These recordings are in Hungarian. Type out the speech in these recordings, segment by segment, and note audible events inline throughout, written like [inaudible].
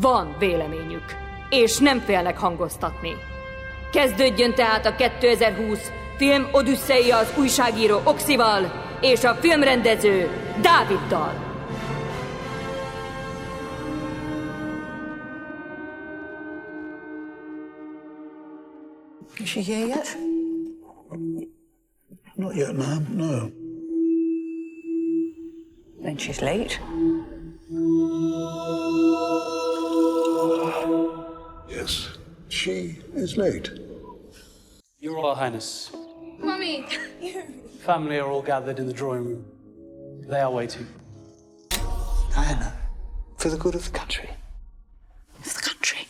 Van véleményük, és nem félnek hangoztatni. Kezdődjön tehát a 2020 film Odüsszeia az újságíró Oxival és a filmrendező Dáviddal. Is she here yet? Not yet, ma'am. No. Then she's late. Yes, she is late. Your Royal Highness, Mummy! family are all gathered in the drawing room. They are waiting. Diana, for the good of the country. Of the country.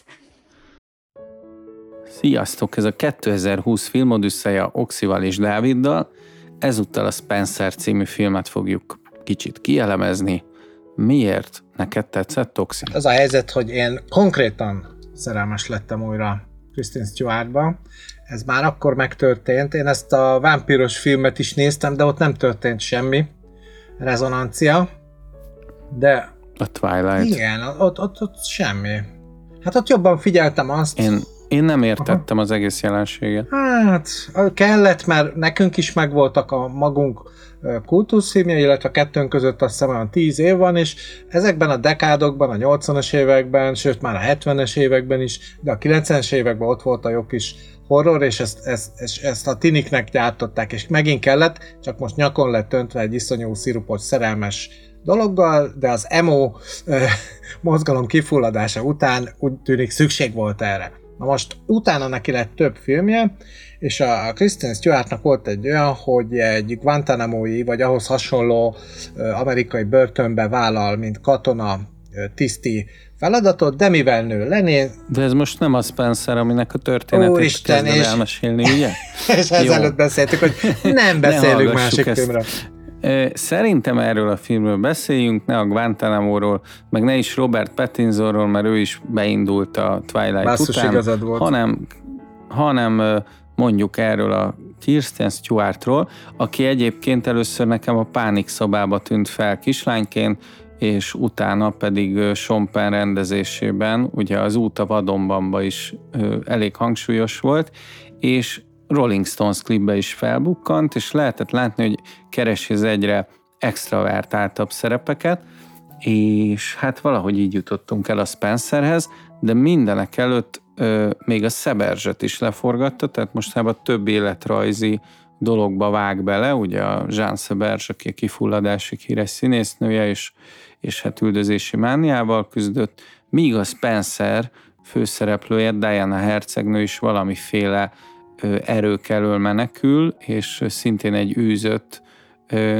Sziasztok! Ez a 2020 filmodüsszeja Oxival és Dáviddal. Ezúttal a Spencer című filmet fogjuk kicsit kielemezni. Miért? Neked tetszett, Oxi? Az a helyzet, hogy én konkrétan szerelmes lettem újra Kristen Stewartba. Ez már akkor megtörtént. Én ezt a vámpíros filmet is néztem, de ott nem történt semmi rezonancia. De A Twilight. igen, ott, ott, ott semmi. Hát ott jobban figyeltem azt. Én, én nem értettem az egész jelenséget. Hát, kellett, mert nekünk is megvoltak a magunk kultuszfilmje, illetve a kettőnk között azt hiszem olyan 10 év van, és ezekben a dekádokban, a 80-as években, sőt már a 70-es években is, de a 90-es években ott volt a jó kis horror, és ezt, ezt, ezt, ezt a tiniknek gyártották, és megint kellett, csak most nyakon lett öntve egy iszonyú szirupos szerelmes dologgal, de az emo ö, [laughs] mozgalom kifulladása után úgy tűnik szükség volt erre. Na most utána neki lett több filmje, és a Kristen Stewartnak volt egy olyan, hogy egy Guantanamo-i, vagy ahhoz hasonló amerikai börtönbe vállal, mint katona tiszti feladatot, de mivel nő lené, De ez most nem a Spencer, aminek a történetét Úristen, kezded és- elmesélni, ugye? [laughs] és ezelőtt beszéltük, hogy nem [laughs] beszélünk másik ezt. filmről. Szerintem erről a filmről beszéljünk, ne a Guantanamo-ról, meg ne is Robert Pattinsonról, mert ő is beindult a Twilight Basszus, után, igazad volt. hanem, hanem mondjuk erről a Kirsten Stewartról, aki egyébként először nekem a Pánik szobába tűnt fel kislányként, és utána pedig Penn rendezésében, ugye az Út a vadonbanba is elég hangsúlyos volt, és Rolling Stones klipbe is felbukkant, és lehetett látni, hogy keresi az egyre extravertáltabb szerepeket, és hát valahogy így jutottunk el a Spencerhez, de mindenek előtt ö, még a Szeberzset is leforgatta, tehát mostában több életrajzi dologba vág bele, ugye a Jean Szeberzs, aki a kifulladásig híres színésznője, és, és hát üldözési mániával küzdött, míg a Spencer főszereplője, Diana hercegnő is valamiféle erők elől menekül, és szintén egy űzött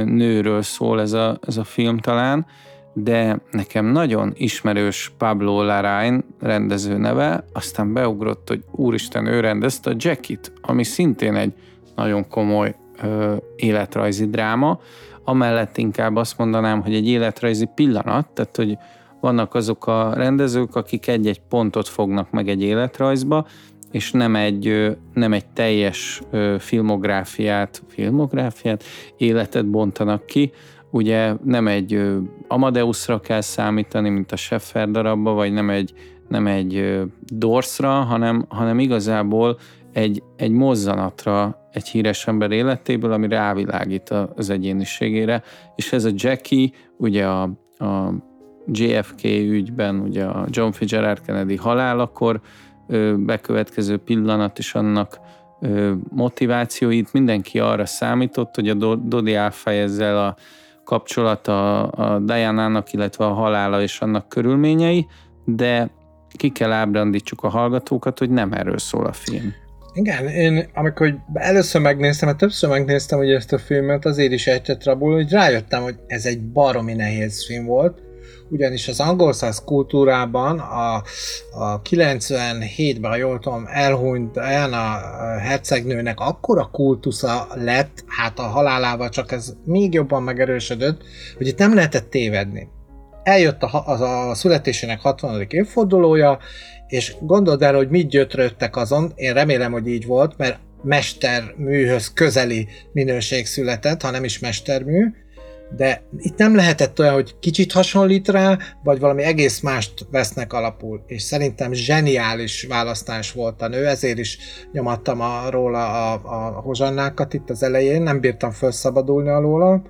nőről szól ez a, ez a film talán, de nekem nagyon ismerős Pablo Larraín rendező neve, aztán beugrott, hogy úristen, ő rendezte a Jackit, ami szintén egy nagyon komoly ö, életrajzi dráma, amellett inkább azt mondanám, hogy egy életrajzi pillanat, tehát hogy vannak azok a rendezők, akik egy-egy pontot fognak meg egy életrajzba, és nem egy, nem egy teljes filmográfiát, filmográfiát, életet bontanak ki, ugye nem egy Amadeusra kell számítani, mint a Scheffer darabba, vagy nem egy, nem egy Dorsra, hanem, hanem igazából egy, egy mozzanatra egy híres ember életéből, ami rávilágít az egyéniségére, és ez a Jackie, ugye a, a JFK ügyben, ugye a John Fitzgerald Kennedy halálakor bekövetkező pillanat és annak motivációit mindenki arra számított, hogy a Do- Dodi elfejezzel a kapcsolata a Diana-nak, illetve a halála és annak körülményei, de ki kell ábrándítsuk a hallgatókat, hogy nem erről szól a film. Igen, én amikor először megnéztem, mert többször megnéztem hogy ezt a filmet, azért is ejtett rabul, hogy rájöttem, hogy ez egy baromi nehéz film volt, ugyanis az angol száz kultúrában a, a 97-ben, ha jól tudom, elhunyt Diana hercegnőnek akkora kultusza lett, hát a halálával csak ez még jobban megerősödött, hogy itt nem lehetett tévedni. Eljött a, a, a születésének 60. évfordulója, és gondold el, hogy mit gyötrődtek azon, én remélem, hogy így volt, mert mesterműhöz közeli minőség született, ha nem is mestermű, de itt nem lehetett olyan, hogy kicsit hasonlít rá, vagy valami egész mást vesznek alapul, és szerintem zseniális választás volt a nő, ezért is nyomattam a, róla a, a hozsannákat itt az elején, nem bírtam felszabadulni alóla.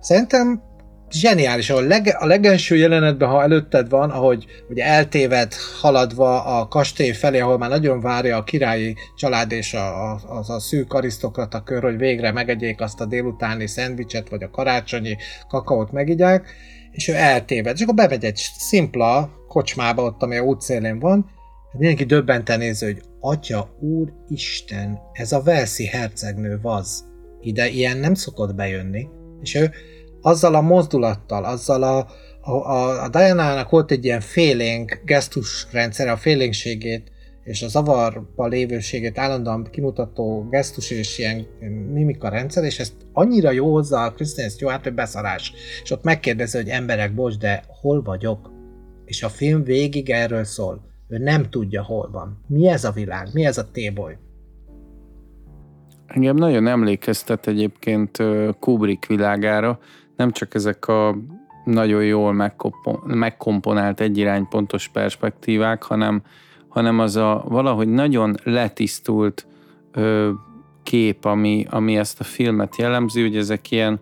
Szerintem zseniális, ahol leg, a legelső jelenetben, ha előtted van, ahogy ugye eltéved haladva a kastély felé, ahol már nagyon várja a királyi család és a, a, az a szűk arisztokrata kör, hogy végre megegyék azt a délutáni szendvicset, vagy a karácsonyi kakaót megigyák, és ő eltéved. És akkor bemegy egy szimpla kocsmába ott, ami a útszélén van, mindenki döbbenten néző, hogy Atya, Úr Isten, ez a Velszi hercegnő vaz. Ide ilyen nem szokott bejönni. És ő azzal a mozdulattal, azzal a, a, a, Diana-nak volt egy ilyen félénk gesztusrendszer, a félénkségét és a zavarba lévőségét állandóan kimutató gesztus és ilyen mimika rendszer, és ezt annyira jó hozzá a Kristen Stewart, hogy beszarás. És ott megkérdezi, hogy emberek, bocs, de hol vagyok? És a film végig erről szól. Ő nem tudja, hol van. Mi ez a világ? Mi ez a téboly? Engem nagyon emlékeztet egyébként Kubrick világára, nem csak ezek a nagyon jól megkomponált egyiránypontos perspektívák, hanem, hanem az a valahogy nagyon letisztult ö, kép, ami, ami ezt a filmet jellemzi, hogy ezek ilyen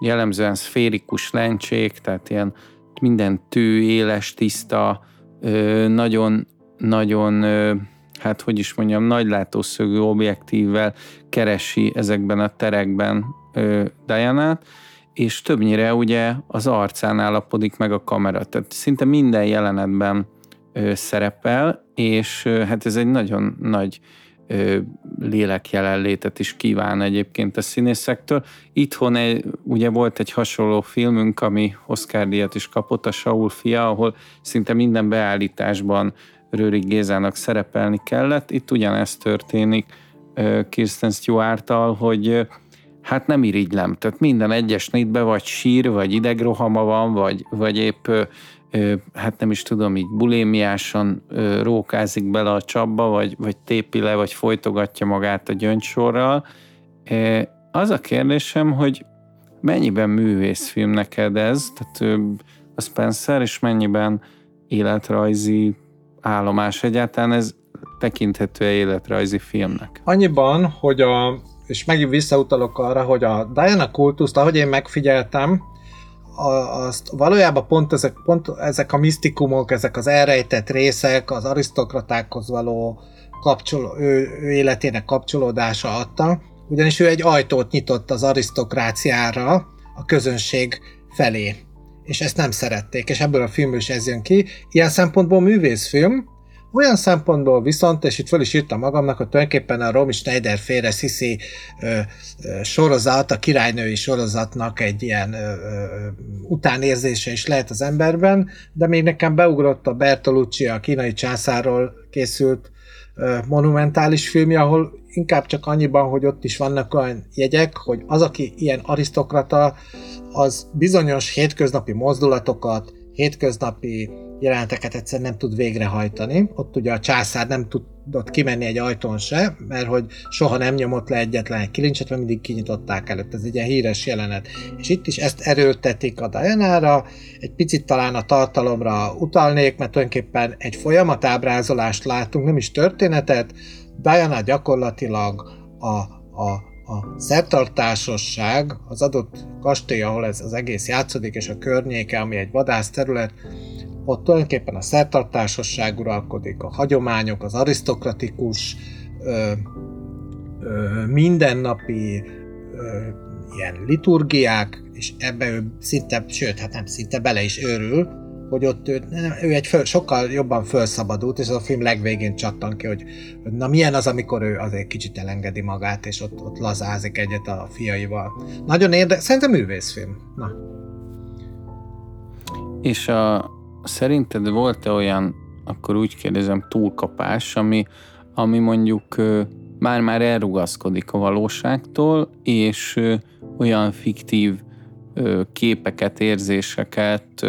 jellemzően szférikus lencsék, tehát ilyen minden tű, éles, tiszta, ö, nagyon, nagyon, ö, hát hogy is mondjam, nagy látószögű objektívvel keresi ezekben a terekben Diana-t, és többnyire ugye az arcán állapodik meg a kamera, tehát szinte minden jelenetben ö, szerepel, és ö, hát ez egy nagyon nagy ö, lélek jelenlétet is kíván egyébként a színészektől. Itthon egy, ugye volt egy hasonló filmünk, ami Oscar díjat is kapott, a Saul fia, ahol szinte minden beállításban Rőrik Gézának szerepelni kellett. Itt ugyanezt történik Kirsten Stewart-tal, hogy hát nem irigylem. Tehát minden egyes nétbe vagy sír, vagy idegrohama van, vagy, vagy épp hát nem is tudom, így bulémiásan rókázik bele a csapba, vagy, vagy tépi le, vagy folytogatja magát a gyöngysorral. Az a kérdésem, hogy mennyiben művészfilm neked ez, tehát a Spencer, és mennyiben életrajzi állomás egyáltalán ez tekinthető életrajzi filmnek? Annyiban, hogy a és megint visszautalok arra, hogy a Diana kultuszt, ahogy én megfigyeltem, azt valójában pont ezek, pont ezek a misztikumok, ezek az elrejtett részek, az arisztokratákhoz való kapcsoló, ő, ő életének kapcsolódása adta, ugyanis ő egy ajtót nyitott az arisztokráciára a közönség felé. És ezt nem szerették, és ebből a filmből is ez jön ki. Ilyen szempontból művészfilm, olyan szempontból viszont, és itt fel is írtam magamnak, hogy tulajdonképpen a Romy Schneider félre Sisi ö, ö, sorozat, a királynői sorozatnak egy ilyen ö, ö, utánérzése is lehet az emberben, de még nekem beugrott a Bertolucci, a kínai császárról készült ö, monumentális filmje, ahol inkább csak annyiban, hogy ott is vannak olyan jegyek, hogy az, aki ilyen arisztokrata, az bizonyos hétköznapi mozdulatokat, hétköznapi jeleneteket egyszer nem tud végrehajtani. Ott ugye a császár nem tudott kimenni egy ajtón se, mert hogy soha nem nyomott le egyetlen egy kilincset, mert mindig kinyitották előtt. Ez egy ilyen híres jelenet. És itt is ezt erőltetik a Diana-ra, egy picit talán a tartalomra utalnék, mert tulajdonképpen egy folyamatábrázolást látunk, nem is történetet. Diana gyakorlatilag a, a a szertartásosság, az adott kastély, ahol ez az egész játszódik, és a környéke, ami egy vadász terület, ott tulajdonképpen a szertartásosság uralkodik, a hagyományok, az arisztokratikus, ö, ö, mindennapi ö, ilyen liturgiák, és ebbe ő szinte, sőt, hát nem szinte bele is őrül, hogy ott ő, ő egy föl, sokkal jobban felszabadult, és az a film legvégén csattan ki, hogy na milyen az, amikor ő azért kicsit elengedi magát, és ott, ott lazázik egyet a fiaival. Nagyon érdekes, szerintem művészfilm. Na. És a, szerinted volt-e olyan, akkor úgy kérdezem, túlkapás, ami, ami mondjuk már-már elrugaszkodik a valóságtól, és olyan fiktív képeket, érzéseket,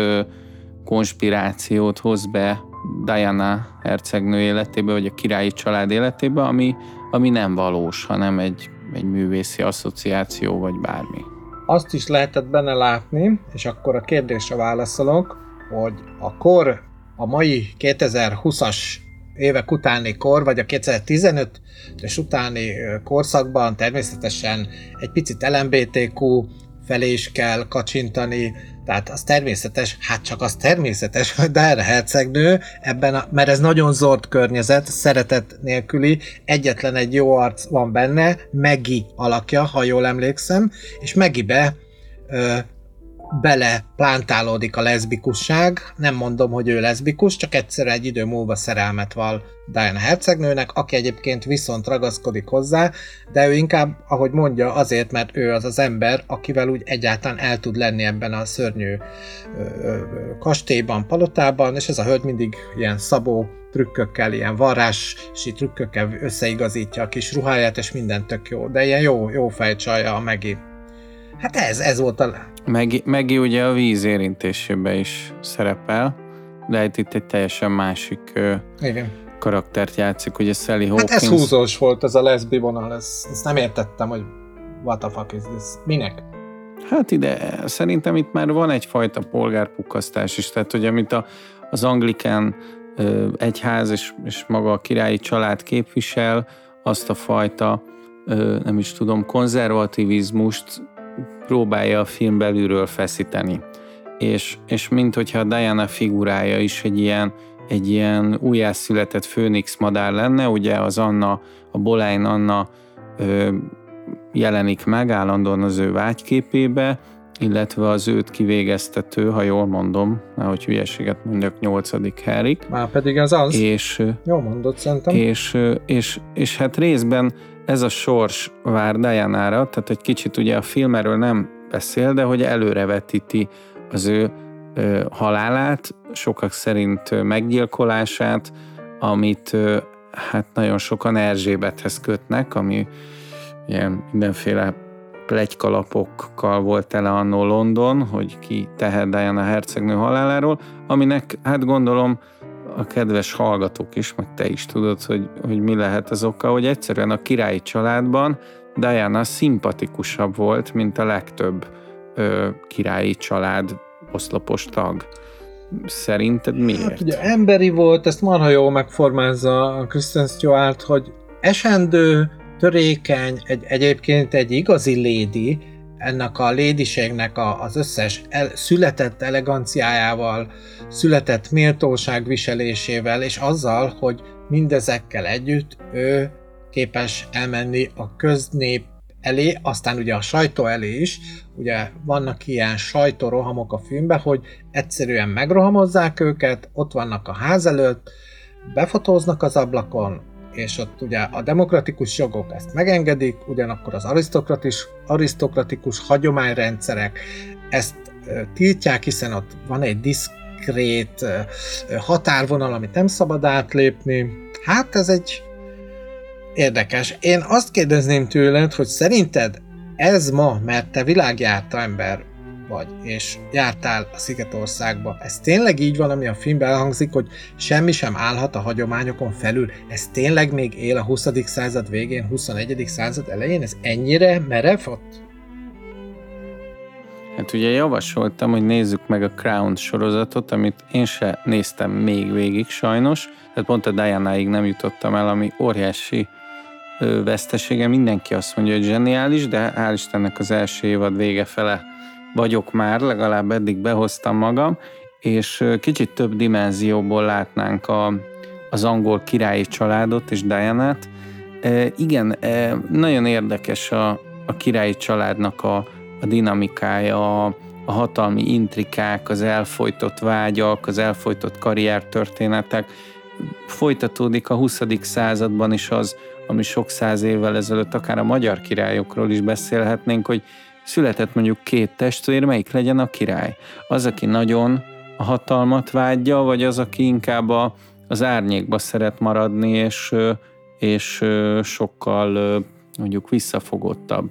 konspirációt hoz be Diana hercegnő életébe, vagy a királyi család életébe, ami, ami nem valós, hanem egy, egy művészi asszociáció, vagy bármi. Azt is lehetett benne látni, és akkor a kérdésre válaszolok, hogy a kor, a mai 2020-as évek utáni kor, vagy a 2015 és utáni korszakban természetesen egy picit LMBTQ felé is kell kacsintani, tehát az természetes, hát csak az természetes, hogy Diana hercegnő ebben, a, mert ez nagyon zord környezet, szeretet nélküli, egyetlen egy jó arc van benne, Megi alakja, ha jól emlékszem, és Megibe ö, bele plántálódik a leszbikusság. Nem mondom, hogy ő leszbikus, csak egyszer egy idő múlva szerelmet val Diana hercegnőnek, aki egyébként viszont ragaszkodik hozzá, de ő inkább, ahogy mondja, azért, mert ő az az ember, akivel úgy egyáltalán el tud lenni ebben a szörnyű ö, kastélyban, palotában, és ez a hölgy mindig ilyen szabó trükkökkel, ilyen varrási trükkökkel összeigazítja a kis ruháját, és minden tök jó. De ilyen jó, jó fejcsalja a Megi. Hát ez, ez volt a Megi, Megi ugye a víz érintésében is szerepel, de itt, itt egy teljesen másik Igen. karaktert játszik, ugye Sally Hát Hawkins. ez húzós volt, ez a leszbi vonal, ez, ezt nem értettem, hogy what the fuck is this? Minek? Hát ide, szerintem itt már van egyfajta polgárpukkasztás is, tehát hogy amit a, az anglikán ö, egyház és, és maga a királyi család képvisel, azt a fajta, ö, nem is tudom, konzervativizmust próbálja a film belülről feszíteni. És, és mint hogyha Diana figurája is egy ilyen, egy ilyen újjászületett főnix madár lenne, ugye az Anna, a Bolány Anna ö, jelenik meg állandóan az ő vágyképébe, illetve az őt kivégeztető, ha jól mondom, hogy hülyeséget mondjak, nyolcadik Herik. Már pedig ez az. És, Jó mondott szerintem. és, és, és hát részben ez a sors vár Diana-ra, tehát egy kicsit ugye a film erről nem beszél, de hogy előrevetíti az ő ö, halálát, sokak szerint meggyilkolását, amit ö, hát nagyon sokan Erzsébethez kötnek, ami ilyen mindenféle plegykalapokkal volt tele annó London, hogy ki tehet Diana hercegnő haláláról, aminek hát gondolom a kedves hallgatók is, meg te is tudod, hogy, hogy mi lehet az oka, hogy egyszerűen a királyi családban Diana szimpatikusabb volt, mint a legtöbb ö, királyi család oszlopos tag. Szerinted miért? Hát ugye emberi volt, ezt marha jól megformázza a Kristen Stewart, hogy esendő, törékeny, egy, egyébként egy igazi lady, ennek a lédiségnek a, az összes el, született eleganciájával, született méltóság viselésével, és azzal, hogy mindezekkel együtt ő képes elmenni a köznép elé, aztán ugye a sajtó elé is, ugye vannak ilyen sajtórohamok a filmben, hogy egyszerűen megrohamozzák őket, ott vannak a ház előtt, befotóznak az ablakon, és ott ugye a demokratikus jogok ezt megengedik, ugyanakkor az arisztokratikus, arisztokratikus hagyományrendszerek ezt tiltják, hiszen ott van egy diszkrét határvonal, amit nem szabad átlépni. Hát ez egy érdekes. Én azt kérdezném tőled, hogy szerinted ez ma, mert te világjárta ember vagy, és jártál a Szigetországba. Ez tényleg így van, ami a filmben elhangzik, hogy semmi sem állhat a hagyományokon felül. Ez tényleg még él a 20. század végén, 21. század elején? Ez ennyire merev ott? Hát ugye javasoltam, hogy nézzük meg a Crown sorozatot, amit én se néztem még végig sajnos, tehát pont a Diana-ig nem jutottam el, ami óriási vesztesége. Mindenki azt mondja, hogy zseniális, de hál' Istennek az első évad vége fele vagyok már, legalább eddig behoztam magam, és kicsit több dimenzióból látnánk a, az angol királyi családot és Diana-t. E, igen, e, nagyon érdekes a, a királyi családnak a, a dinamikája, a, hatalmi intrikák, az elfolytott vágyak, az elfolytott karriertörténetek. Folytatódik a 20. században is az, ami sok száz évvel ezelőtt akár a magyar királyokról is beszélhetnénk, hogy született mondjuk két testvér, melyik legyen a király? Az, aki nagyon a hatalmat vágyja, vagy az, aki inkább a, az árnyékba szeret maradni, és, és sokkal mondjuk visszafogottabb.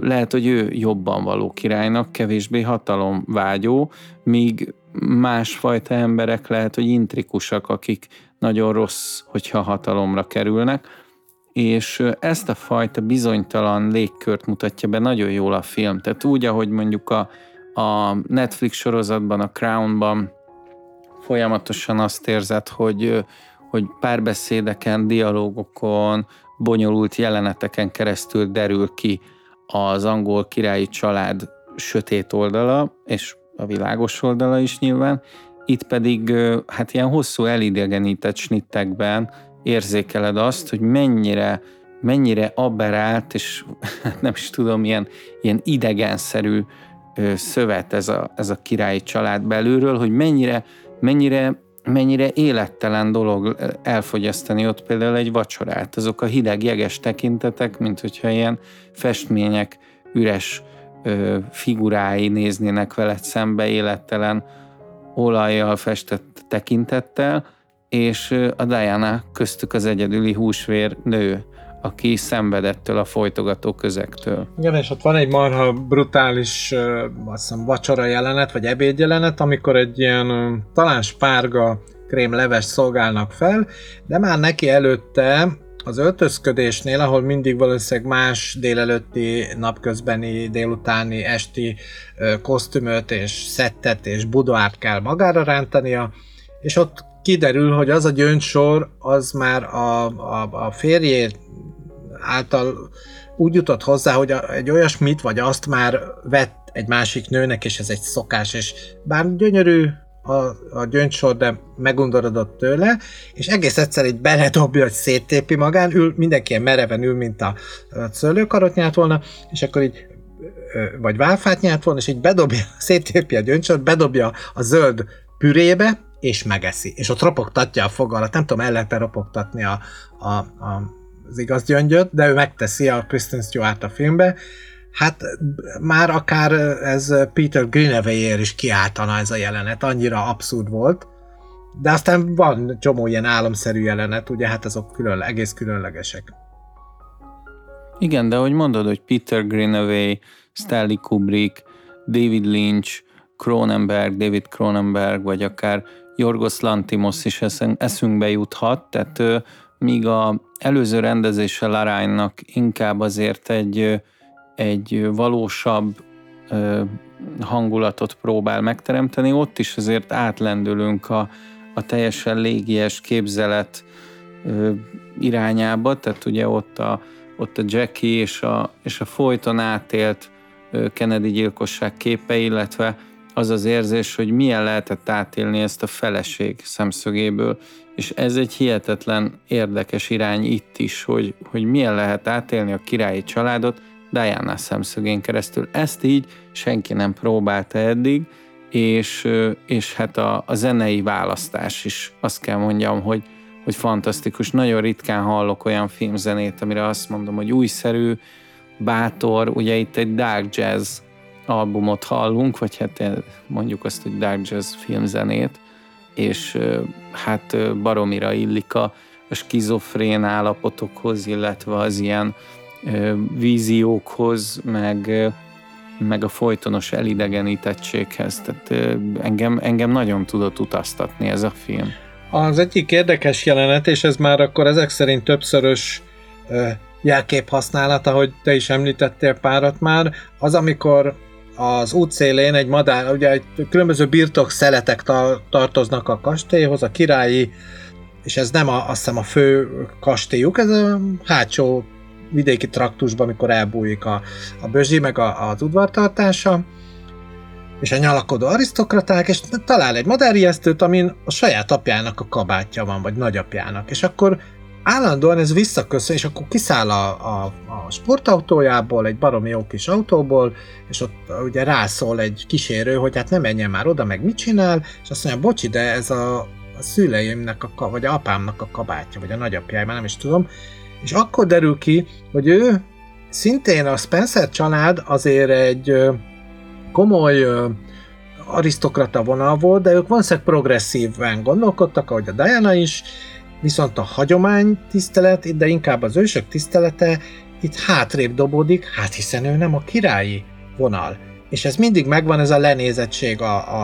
Lehet, hogy ő jobban való királynak, kevésbé hatalomvágyó, míg másfajta emberek lehet, hogy intrikusak, akik nagyon rossz, hogyha hatalomra kerülnek, és ezt a fajta bizonytalan légkört mutatja be nagyon jól a film. Tehát úgy, ahogy mondjuk a, a Netflix sorozatban, a Crownban folyamatosan azt érzed, hogy, hogy párbeszédeken, dialógokon, bonyolult jeleneteken keresztül derül ki az angol királyi család sötét oldala, és a világos oldala is nyilván, itt pedig hát ilyen hosszú elidegenített snittekben érzékeled azt, hogy mennyire, mennyire aberált, és [laughs] hát nem is tudom, ilyen, ilyen idegenszerű szövet ez a, ez a királyi család belülről, hogy mennyire, mennyire mennyire élettelen dolog elfogyasztani ott például egy vacsorát. Azok a hideg, jeges tekintetek, mint hogyha ilyen festmények üres ö, figurái néznének veled szembe élettelen olajjal festett tekintettel, és a Diana köztük az egyedüli húsvér nő, aki szenvedettől a folytogató közektől. Igen, és ott van egy marha brutális azt hiszem, vacsora jelenet, vagy ebéd jelenet, amikor egy ilyen talán spárga leves szolgálnak fel, de már neki előtte az öltözködésnél, ahol mindig valószínűleg más délelőtti, napközbeni, délutáni, esti kosztümöt és szettet és budoárt kell magára rántania, és ott kiderül, hogy az a gyöngysor az már a, a, a férjé által úgy jutott hozzá, hogy egy olyasmit vagy azt már vett egy másik nőnek, és ez egy szokás, és bár gyönyörű a, a gyöngysor, de megundorodott tőle, és egész egyszer így beledobja, hogy széttépi magán, ül, mindenki ilyen mereven ül, mint a, a szőlőkarot nyert volna, és akkor így vagy válfát nyert volna, és így bedobja, [laughs] széttépi a gyöngycsort, bedobja a zöld pürébe, és megeszi. És ott ropogtatja a fogalat, nem tudom, el lehet ropogtatni a, a, a, az igaz gyöngyöt, de ő megteszi a Kristen Stewart a filmbe, hát már akár ez Peter Greenaway-ér is kiáltana ez a jelenet, annyira abszurd volt, de aztán van csomó ilyen álomszerű jelenet, ugye hát azok külön, egész különlegesek. Igen, de hogy mondod, hogy Peter Greenaway, Stanley Kubrick, David Lynch, Cronenberg, David Cronenberg, vagy akár Jorgos Lantimos is eszünkbe juthat, tehát míg a előző rendezése Laránynak inkább azért egy, egy valósabb hangulatot próbál megteremteni, ott is azért átlendülünk a, a teljesen légies képzelet irányába, tehát ugye ott a, ott a Jackie és a, és a folyton átélt Kennedy gyilkosság képe, illetve az az érzés, hogy milyen lehetett átélni ezt a feleség szemszögéből, és ez egy hihetetlen érdekes irány itt is, hogy, hogy milyen lehet átélni a királyi családot Diana szemszögén keresztül. Ezt így senki nem próbálta eddig, és, és hát a, a zenei választás is azt kell mondjam, hogy, hogy fantasztikus. Nagyon ritkán hallok olyan filmzenét, amire azt mondom, hogy újszerű, bátor, ugye itt egy dark jazz albumot hallunk, vagy hát mondjuk azt, hogy dark jazz filmzenét, és hát baromira illik a, a skizofrén állapotokhoz, illetve az ilyen víziókhoz, meg, meg a folytonos elidegenítettséghez. Tehát engem, engem nagyon tudott utaztatni ez a film. Az egyik érdekes jelenet, és ez már akkor ezek szerint többszörös jelkép használata, hogy te is említettél párat már, az amikor az útszélén egy madár, ugye egy különböző birtok szeletek tartoznak a kastélyhoz, a királyi, és ez nem a, azt hiszem a fő kastélyuk, ez a hátsó vidéki traktusban, amikor elbújik a, a bözsi, meg a, az udvartartása, és a nyalakodó arisztokraták, és talál egy madárijesztőt, amin a saját apjának a kabátja van, vagy nagyapjának, és akkor állandóan ez visszaköszön, és akkor kiszáll a, a, a sportautójából, egy baromi jó kis autóból, és ott ugye rászól egy kísérő, hogy hát nem menjen már oda, meg mit csinál, és azt mondja, bocsi, de ez a, a szüleimnek, a, vagy a apámnak a kabátja, vagy a nagyapjáim, nem is tudom, és akkor derül ki, hogy ő szintén a Spencer család azért egy komoly arisztokrata vonal volt, de ők valószínűleg progresszíven gondolkodtak, ahogy a Diana is, viszont a hagyomány tisztelet, de inkább az ősök tisztelete itt hátrébb dobódik, hát hiszen ő nem a királyi vonal. És ez mindig megvan, ez a lenézettség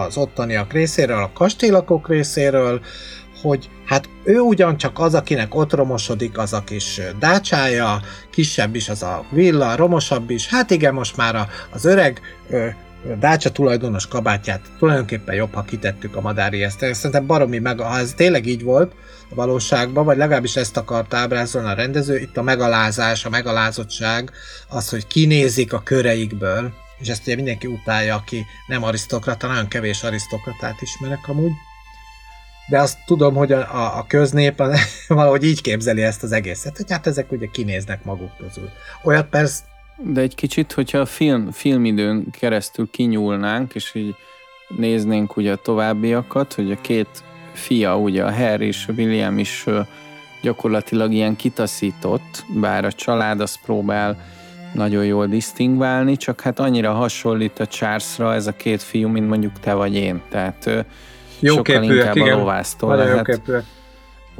az ottaniak részéről, a kastélakok részéről, hogy hát ő ugyancsak az, akinek ott romosodik az a kis dácsája, kisebb is az a villa, romosabb is, hát igen, most már az öreg Dácsa tulajdonos kabátját tulajdonképpen jobb, ha kitettük a madári ezt. Szerintem baromi meg, ha ez tényleg így volt a valóságban, vagy legalábbis ezt akart ábrázolni a rendező, itt a megalázás, a megalázottság, az, hogy kinézik a köreikből, és ezt ugye mindenki utálja, aki nem arisztokrata, nagyon kevés arisztokratát ismerek amúgy. De azt tudom, hogy a, a, a köznép [laughs] valahogy így képzeli ezt az egészet, hogy hát ezek ugye kinéznek maguk közül. Olyat persze de egy kicsit, hogyha a film, filmidőn keresztül kinyúlnánk, és így néznénk ugye a továbbiakat, hogy a két fia, ugye a Harry és a William is gyakorlatilag ilyen kitaszított, bár a család azt próbál nagyon jól disztingválni, csak hát annyira hasonlít a Charlesra ez a két fiú, mint mondjuk te vagy én. Tehát jó sokkal képűek, inkább igen. a lovásztól lehet.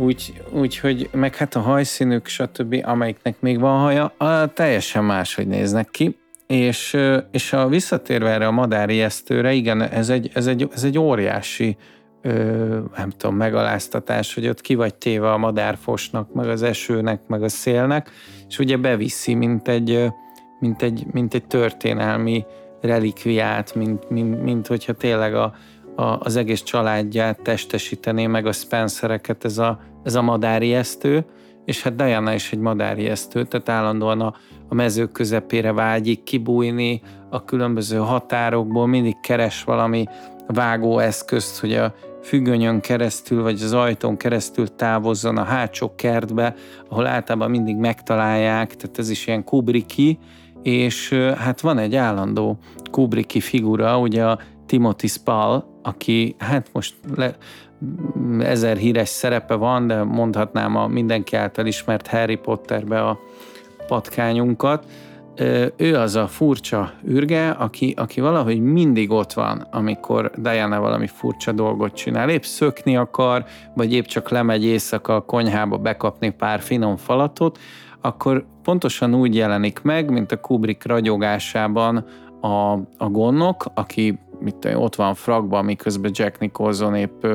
Úgy, úgy, hogy meg hát a hajszínük, stb., amelyiknek még van haja, a, teljesen máshogy néznek ki. És, és a visszatérve erre a madárijesztőre, igen, ez egy, ez egy, ez egy óriási ö, nem tudom, megaláztatás, hogy ott ki vagy téve a madárfosnak, meg az esőnek, meg a szélnek, és ugye beviszi, mint egy, mint egy, mint egy történelmi relikviát, mint, mint, mint hogyha tényleg a, a, az egész családját testesítené meg a Spencereket ez a, ez a madáriesztő, és hát Diana is egy madáriesztő, tehát állandóan a, a mezők közepére vágyik kibújni, a különböző határokból mindig keres valami vágóeszközt, hogy a függönyön keresztül, vagy az ajtón keresztül távozzon a hátsó kertbe, ahol általában mindig megtalálják, tehát ez is ilyen Kubricki, és hát van egy állandó Kubricki figura, ugye a Timothy Spall, aki hát most le, ezer híres szerepe van, de mondhatnám a mindenki által ismert Harry Potterbe a patkányunkat. Ő az a furcsa ürge, aki, aki valahogy mindig ott van, amikor Diana valami furcsa dolgot csinál. Épp szökni akar, vagy épp csak lemegy éjszaka a konyhába bekapni pár finom falatot, akkor pontosan úgy jelenik meg, mint a Kubrick ragyogásában a, a gonnok, aki mit ott van fragban, miközben Jack Nicholson épp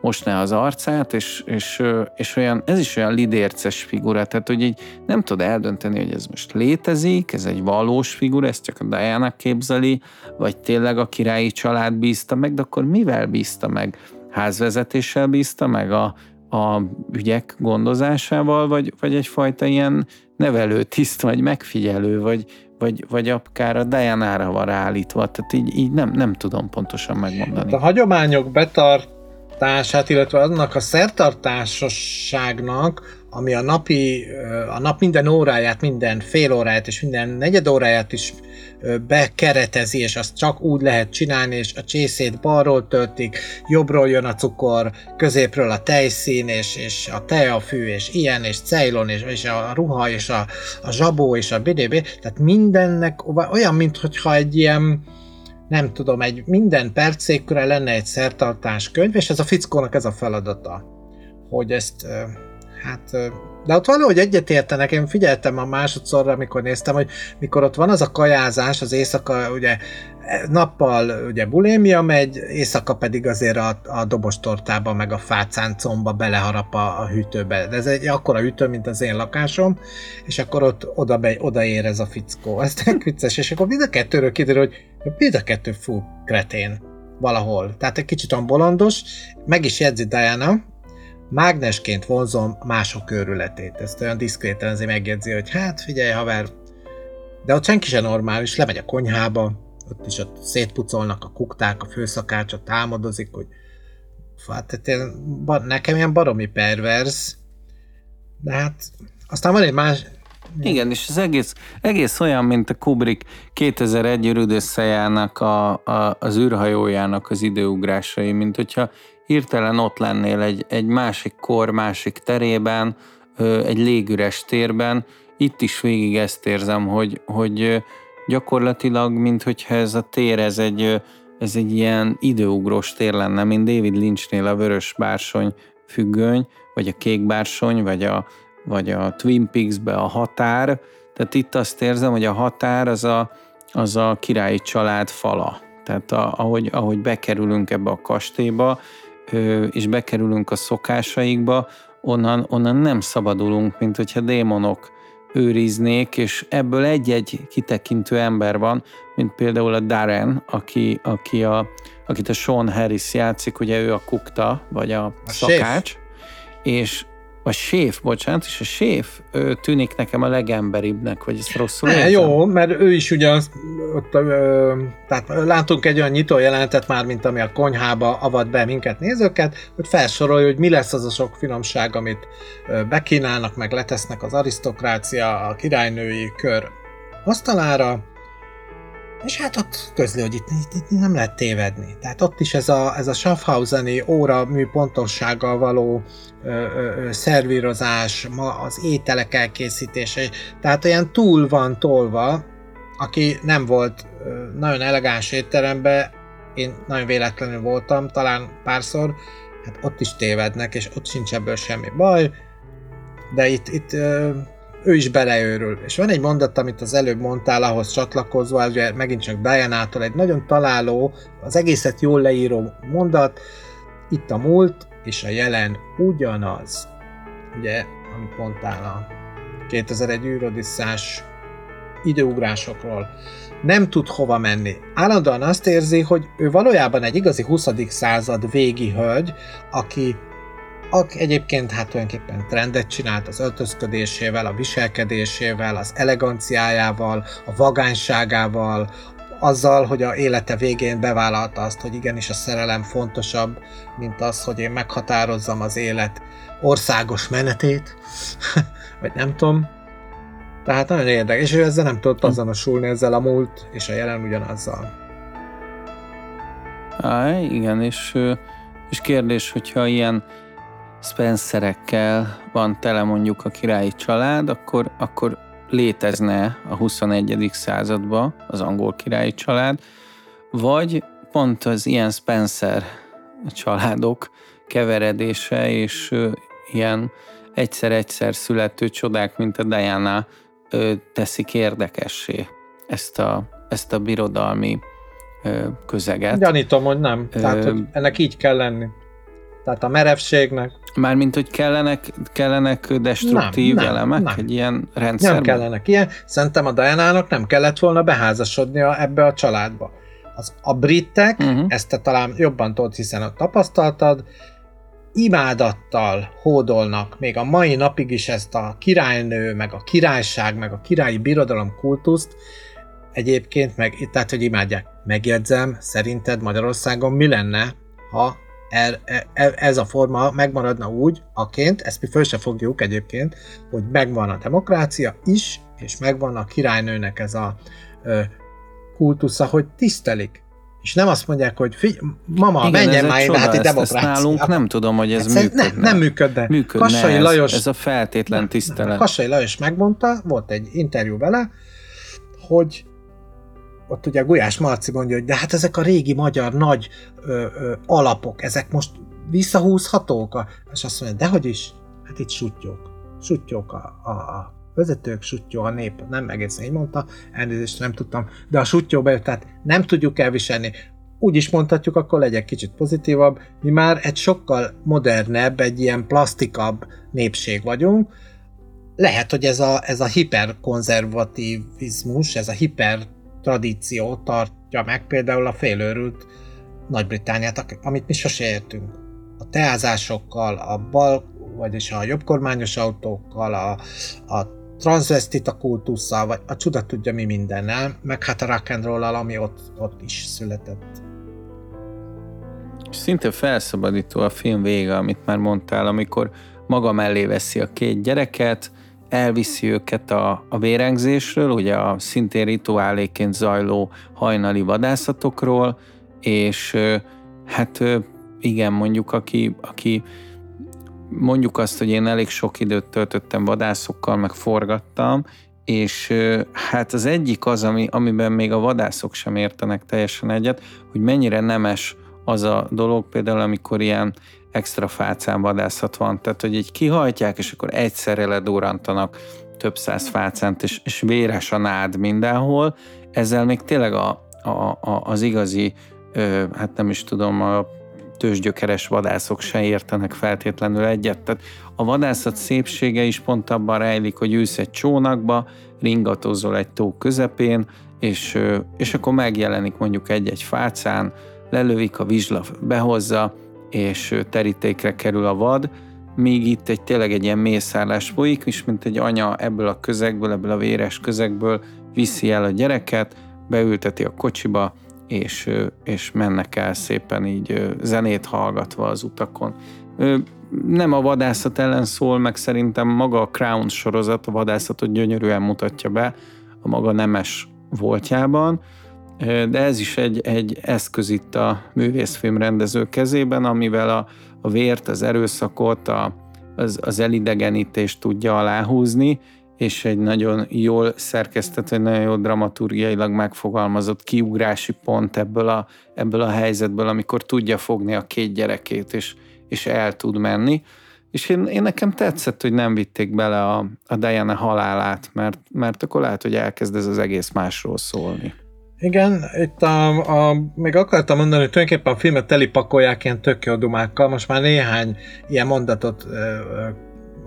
mosná az arcát, és, és, és olyan, ez is olyan lidérces figura, tehát hogy így nem tud eldönteni, hogy ez most létezik, ez egy valós figura, ezt csak a Diana képzeli, vagy tényleg a királyi család bízta meg, de akkor mivel bízta meg? Házvezetéssel bízta meg a, a ügyek gondozásával, vagy, vagy egyfajta ilyen nevelő tiszt, vagy megfigyelő, vagy, vagy, vagy akár a Diana-ra van ráállítva, tehát így, így nem, nem tudom pontosan megmondani. A hagyományok betartását, illetve annak a szertartásosságnak, ami a napi, a nap minden óráját, minden fél óráját és minden negyed óráját is bekeretezi, és azt csak úgy lehet csinálni, és a csészét balról töltik, jobbról jön a cukor, középről a tejszín, és, és a teafű, és ilyen, és cejlon, és, és a ruha, és a, a zsabó, és a BDB, tehát mindennek olyan, mintha egy ilyen, nem tudom, egy minden percékre lenne egy szertartás könyv, és ez a fickónak ez a feladata, hogy ezt hát de ott valahogy egyetértenek, én figyeltem a másodszorra, amikor néztem, hogy mikor ott van az a kajázás, az éjszaka, ugye nappal ugye bulémia megy, éjszaka pedig azért a, a dobostortába, meg a fácáncomba beleharap a, a hűtőbe. De ez egy akkora hűtő, mint az én lakásom, és akkor ott oda, be, odaér ez a fickó. Ez tök vicces, és akkor mind a kettőről kiderül, hogy mind a kettő fú kretén valahol. Tehát egy kicsit olyan bolondos, meg is jegyzi Diana, mágnesként vonzom mások őrületét. Ezt olyan diszkréten azért megjegyzi, hogy hát figyelj haver, de ott senki sem normális, lemegy a konyhába, ott is ott szétpucolnak a kukták, a főszakácsot támadozik, hogy hát tehát én, nekem ilyen baromi pervers, de hát aztán van egy más, igen, és az egész, egész olyan, mint a Kubrick 2001 ürüdösszejának a, a, az űrhajójának az időugrásai, mint hogyha hirtelen ott lennél egy, egy másik kor, másik terében, egy légüres térben, itt is végig ezt érzem, hogy, hogy gyakorlatilag, mint hogyha ez a tér, ez egy, ez egy ilyen időugrós tér lenne, mint David Lynchnél a vörös bársony függöny, vagy a kék bársony, vagy a, vagy a Twin Peaks-be a határ. Tehát itt azt érzem, hogy a határ az a, az a királyi család fala. Tehát a, ahogy, ahogy bekerülünk ebbe a kastélyba, és bekerülünk a szokásaikba, onnan, onnan nem szabadulunk, mint hogyha démonok őriznék, és ebből egy-egy kitekintő ember van, mint például a Darren, aki, aki a, akit a Sean Harris játszik, ugye ő a kukta, vagy a, a szakács, séf. és a séf, bocsánat, és a séf ő tűnik nekem a legemberibbnek, vagy ezt rosszul ne, Jó, mert ő is ugye az, ott, ö, tehát látunk egy olyan nyitó jelenetet már, mint ami a konyhába avat be minket nézőket, hogy felsorolja, hogy mi lesz az a sok finomság, amit bekínálnak, meg letesznek az arisztokrácia, a királynői kör asztalára, és hát ott közli, hogy itt, itt, itt nem lehet tévedni. Tehát ott is ez a, ez a Schaffhauseni óra mű pontossággal való ö, ö, ö, szervírozás, ma az ételek elkészítése, tehát olyan túl van tolva, aki nem volt ö, nagyon elegáns étteremben, én nagyon véletlenül voltam, talán párszor, hát ott is tévednek, és ott sincs ebből semmi baj, de itt, itt ö, ő is beleőrül. És van egy mondat, amit az előbb mondtál, ahhoz csatlakozva, ugye megint csak Diana-tól egy nagyon találó, az egészet jól leíró mondat, itt a múlt és a jelen ugyanaz. Ugye, amit mondtál a 2001 űrodisszás időugrásokról. Nem tud hova menni. Állandóan azt érzi, hogy ő valójában egy igazi 20. század végi hölgy, aki aki egyébként hát tulajdonképpen trendet csinált az öltözködésével, a viselkedésével, az eleganciájával, a vagányságával, azzal, hogy a élete végén bevállalta azt, hogy igenis a szerelem fontosabb, mint az, hogy én meghatározzam az élet országos menetét, [laughs] vagy nem tudom. Tehát nagyon érdekes, és ő ezzel nem tudott azonosulni ezzel a múlt és a jelen ugyanazzal. Á, igen, és, és kérdés, hogyha ilyen Spencerekkel van tele mondjuk a királyi család, akkor, akkor létezne a 21. században az angol királyi család, vagy pont az ilyen Spencer családok keveredése és ilyen egyszer-egyszer születő csodák, mint a Diana teszik érdekessé ezt a, ezt a birodalmi közeget. Gyanítom, hogy nem. Tehát, hogy ennek így kell lenni. Tehát a merevségnek. Mármint, hogy kellenek, kellenek destruktív nem, nem, elemek nem. egy ilyen rendszerben? Nem kellenek ilyen. Szerintem a Diana-nak nem kellett volna beházasodnia ebbe a családba. Az, a britek, uh-huh. ezt te talán jobban tudod, hiszen ott tapasztaltad, imádattal hódolnak még a mai napig is ezt a királynő, meg a királyság, meg a királyi birodalom kultuszt, egyébként meg, tehát hogy imádják. Megjegyzem, szerinted Magyarországon mi lenne, ha er, er, ez a forma megmaradna úgy, aként, ezt mi föl se fogjuk egyébként, hogy megvan a demokrácia is, és megvan a királynőnek ez a ö, kultusza, hogy tisztelik. És nem azt mondják, hogy figy, mama, Igen, menjen már ide, hát itt demokrácia. Ezt nálunk nem tudom, hogy ez működne. Nem, nem működne. működne Kassai ez, Lajos, ez a feltétlen tisztelet. Kassai Lajos megmondta, volt egy interjú vele, hogy ott ugye Gulyás Marci mondja, hogy de hát ezek a régi magyar nagy ö, ö, alapok, ezek most visszahúzhatók? És azt mondja, dehogy is, hát itt sutyók. Sutyók a, a, a vezetők, sutyó a nép, nem egészen így mondta, elnézést nem tudtam, de a sutyó bejött, tehát nem tudjuk elviselni. Úgy is mondhatjuk, akkor legyek kicsit pozitívabb, mi már egy sokkal modernebb, egy ilyen plastikabb népség vagyunk, lehet, hogy ez a, ez a hiperkonzervativizmus, ez a hiper tradíció tartja meg például a félőrült Nagy-Britániát, amit mi sose értünk. A teázásokkal, a bal, vagyis a jobbkormányos autókkal, a, a transvestita kultusszal, vagy a csuda tudja mi mindennel, meg hát a rock and roll ami ott, ott is született. Szinte felszabadító a film vége, amit már mondtál, amikor maga mellé veszi a két gyereket, elviszi őket a, a vérengzésről, ugye a szintén rituáléként zajló hajnali vadászatokról, és hát igen, mondjuk aki, aki mondjuk azt, hogy én elég sok időt töltöttem vadászokkal, meg forgattam, és hát az egyik az, ami, amiben még a vadászok sem értenek teljesen egyet, hogy mennyire nemes az a dolog, például amikor ilyen extra fácán vadászat van, tehát hogy így kihajtják, és akkor egyszerre ledórantanak több száz fácánt, és, és véres a nád mindenhol, ezzel még tényleg a, a, a, az igazi, ö, hát nem is tudom, a tőzsgyökeres vadászok se értenek feltétlenül egyet. Tehát a vadászat szépsége is pont abban rejlik, hogy ülsz egy csónakba, ringatozol egy tó közepén, és, és akkor megjelenik mondjuk egy-egy fácán, lelövik, a vizsla behozza, és terítékre kerül a vad, míg itt egy tényleg egy ilyen mészállás folyik, és mint egy anya ebből a közegből, ebből a véres közegből viszi el a gyereket, beülteti a kocsiba, és, és mennek el szépen így zenét hallgatva az utakon. Nem a vadászat ellen szól, meg szerintem maga a Crown sorozat a vadászatot gyönyörűen mutatja be a maga nemes voltjában, de ez is egy, egy eszköz itt a művészfilm rendező kezében, amivel a, a vért, az erőszakot, a, az, az elidegenítést tudja aláhúzni, és egy nagyon jól szerkesztett, egy nagyon jó dramaturgiailag megfogalmazott kiugrási pont ebből a, ebből a helyzetből, amikor tudja fogni a két gyerekét, és, és el tud menni. És én, én nekem tetszett, hogy nem vitték bele a, a Diana halálát, mert, mert akkor lehet, hogy elkezd ez az egész másról szólni. Igen, itt a, a, még akartam mondani, hogy tulajdonképpen a filmet telipakolják ilyen tök jó dumákkal. Most már néhány ilyen mondatot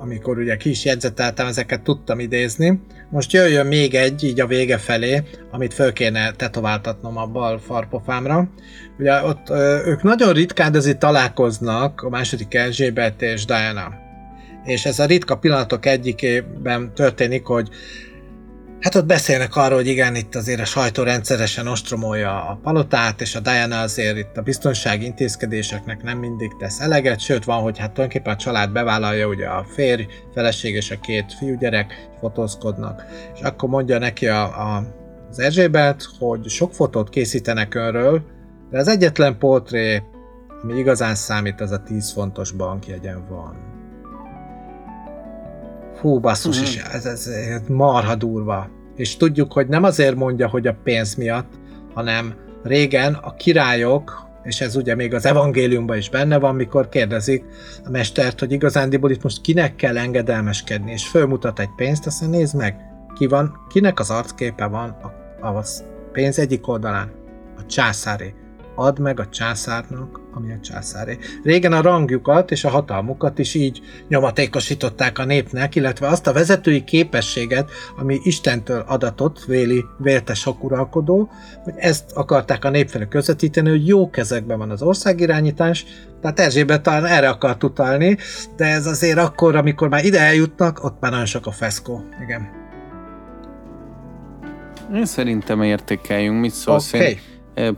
amikor ugye ki is jegyzeteltem, ezeket tudtam idézni. Most jöjjön még egy, így a vége felé, amit föl kéne tetováltatnom a bal farpofámra. Ugye ott ők nagyon ritkán, azért találkoznak a második Erzsébet és Diana. És ez a ritka pillanatok egyikében történik, hogy Hát ott beszélnek arról, hogy igen, itt azért a sajtó rendszeresen ostromolja a palotát, és a Diana azért itt a biztonsági intézkedéseknek nem mindig tesz eleget, sőt van, hogy hát tulajdonképpen a család bevállalja, ugye a férj, feleség és a két fiúgyerek fotózkodnak. És akkor mondja neki a, a, az Erzsébet, hogy sok fotót készítenek önről, de az egyetlen portré, ami igazán számít, az a 10 fontos bankjegyen van. Hú, basszus, mm. is, ez, ez, ez marha durva. És tudjuk, hogy nem azért mondja, hogy a pénz miatt, hanem régen a királyok, és ez ugye még az evangéliumban is benne van, mikor kérdezik a mestert, hogy igazándiból itt most kinek kell engedelmeskedni, és fölmutat egy pénzt, azt mondja, nézd meg, ki van, kinek az arcképe van a, a pénz egyik oldalán, a császáré add meg a császárnak, ami a császáré. Régen a rangjukat és a hatalmukat is így nyomatékosították a népnek, illetve azt a vezetői képességet, ami Istentől adatott, véli vélte sok uralkodó, hogy ezt akarták a nép felé közvetíteni, hogy jó kezekben van az országirányítás, tehát Erzsébet talán erre akart utalni, de ez azért akkor, amikor már ide eljutnak, ott már nagyon sok a feszkó. Igen. Én szerintem értékeljünk, mit szólsz? Okay. Én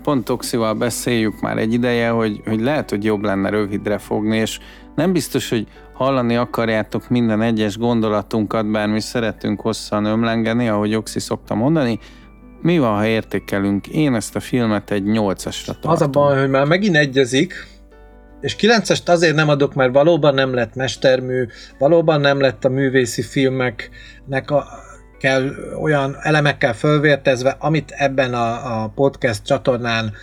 Pont Toxival beszéljük már egy ideje, hogy, hogy lehet, hogy jobb lenne rövidre fogni, és nem biztos, hogy hallani akarjátok minden egyes gondolatunkat, bár mi szeretünk hosszan ömlengeni, ahogy Oxi szokta mondani. Mi van, ha értékelünk? Én ezt a filmet egy nyolcasra tartom. Az a baj, hogy már megint egyezik, és 9-est azért nem adok, mert valóban nem lett mestermű, valóban nem lett a művészi filmeknek a, kell, olyan elemekkel fölvértezve, amit ebben a, a podcast csatornán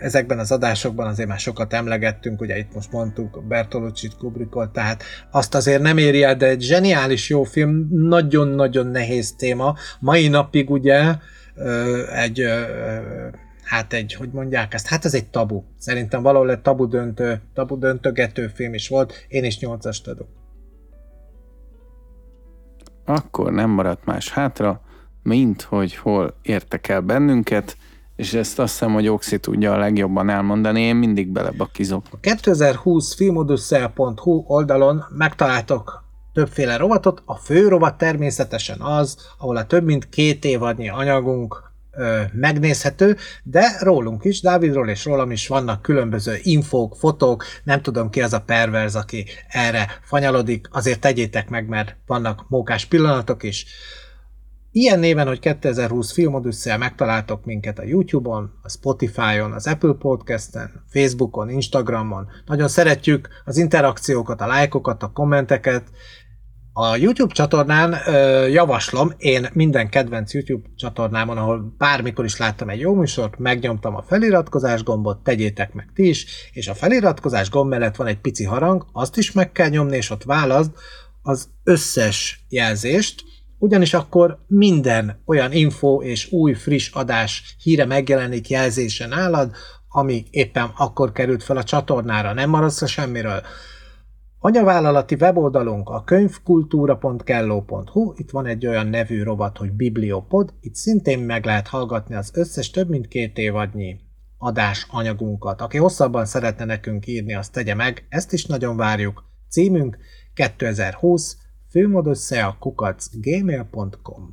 ezekben az adásokban azért már sokat emlegettünk, ugye itt most mondtuk Bertolucci-t, Kubrickot, tehát azt azért nem éri el, de egy zseniális jó film, nagyon-nagyon nehéz téma. Mai napig ugye egy hát egy, hogy mondják ezt, hát ez egy tabu. Szerintem valahol egy tabu döntő, tabu döntögető film is volt, én is nyolcast adok akkor nem maradt más hátra, mint hogy hol értek el bennünket, és ezt azt hiszem, hogy Oxi tudja a legjobban elmondani, én mindig belebakizok. A 2020 filmodusszel.hu oldalon megtaláltok többféle rovatot, a fő rovat természetesen az, ahol a több mint két évadnyi anyagunk megnézhető, de rólunk is, Dávidról és rólam is vannak különböző infók, fotók, nem tudom ki az a perverz, aki erre fanyalodik, azért tegyétek meg, mert vannak mókás pillanatok is. Ilyen néven, hogy 2020 filmodüsszel megtaláltok minket a YouTube-on, a Spotify-on, az Apple Podcast-en, Facebookon, Instagramon. Nagyon szeretjük az interakciókat, a lájkokat, a kommenteket, A YouTube csatornán javaslom, én minden kedvenc YouTube csatornámon, ahol bármikor is láttam egy jó műsort, megnyomtam a feliratkozás gombot, tegyétek meg ti is, és a feliratkozás gomb mellett van egy pici harang, azt is meg kell nyomni, és ott válaszd az összes jelzést, ugyanis akkor minden olyan info és új friss adás híre megjelenik jelzésen nálad, ami éppen akkor került fel a csatornára, nem maradsz a semmiről. Anyavállalati weboldalunk a könyvkultúra.kelló.hu, itt van egy olyan nevű rovat, hogy Bibliopod, itt szintén meg lehet hallgatni az összes több mint két évadnyi adás anyagunkat. Aki hosszabban szeretne nekünk írni, azt tegye meg, ezt is nagyon várjuk. Címünk 2020 főmodösszeakukacgmail.com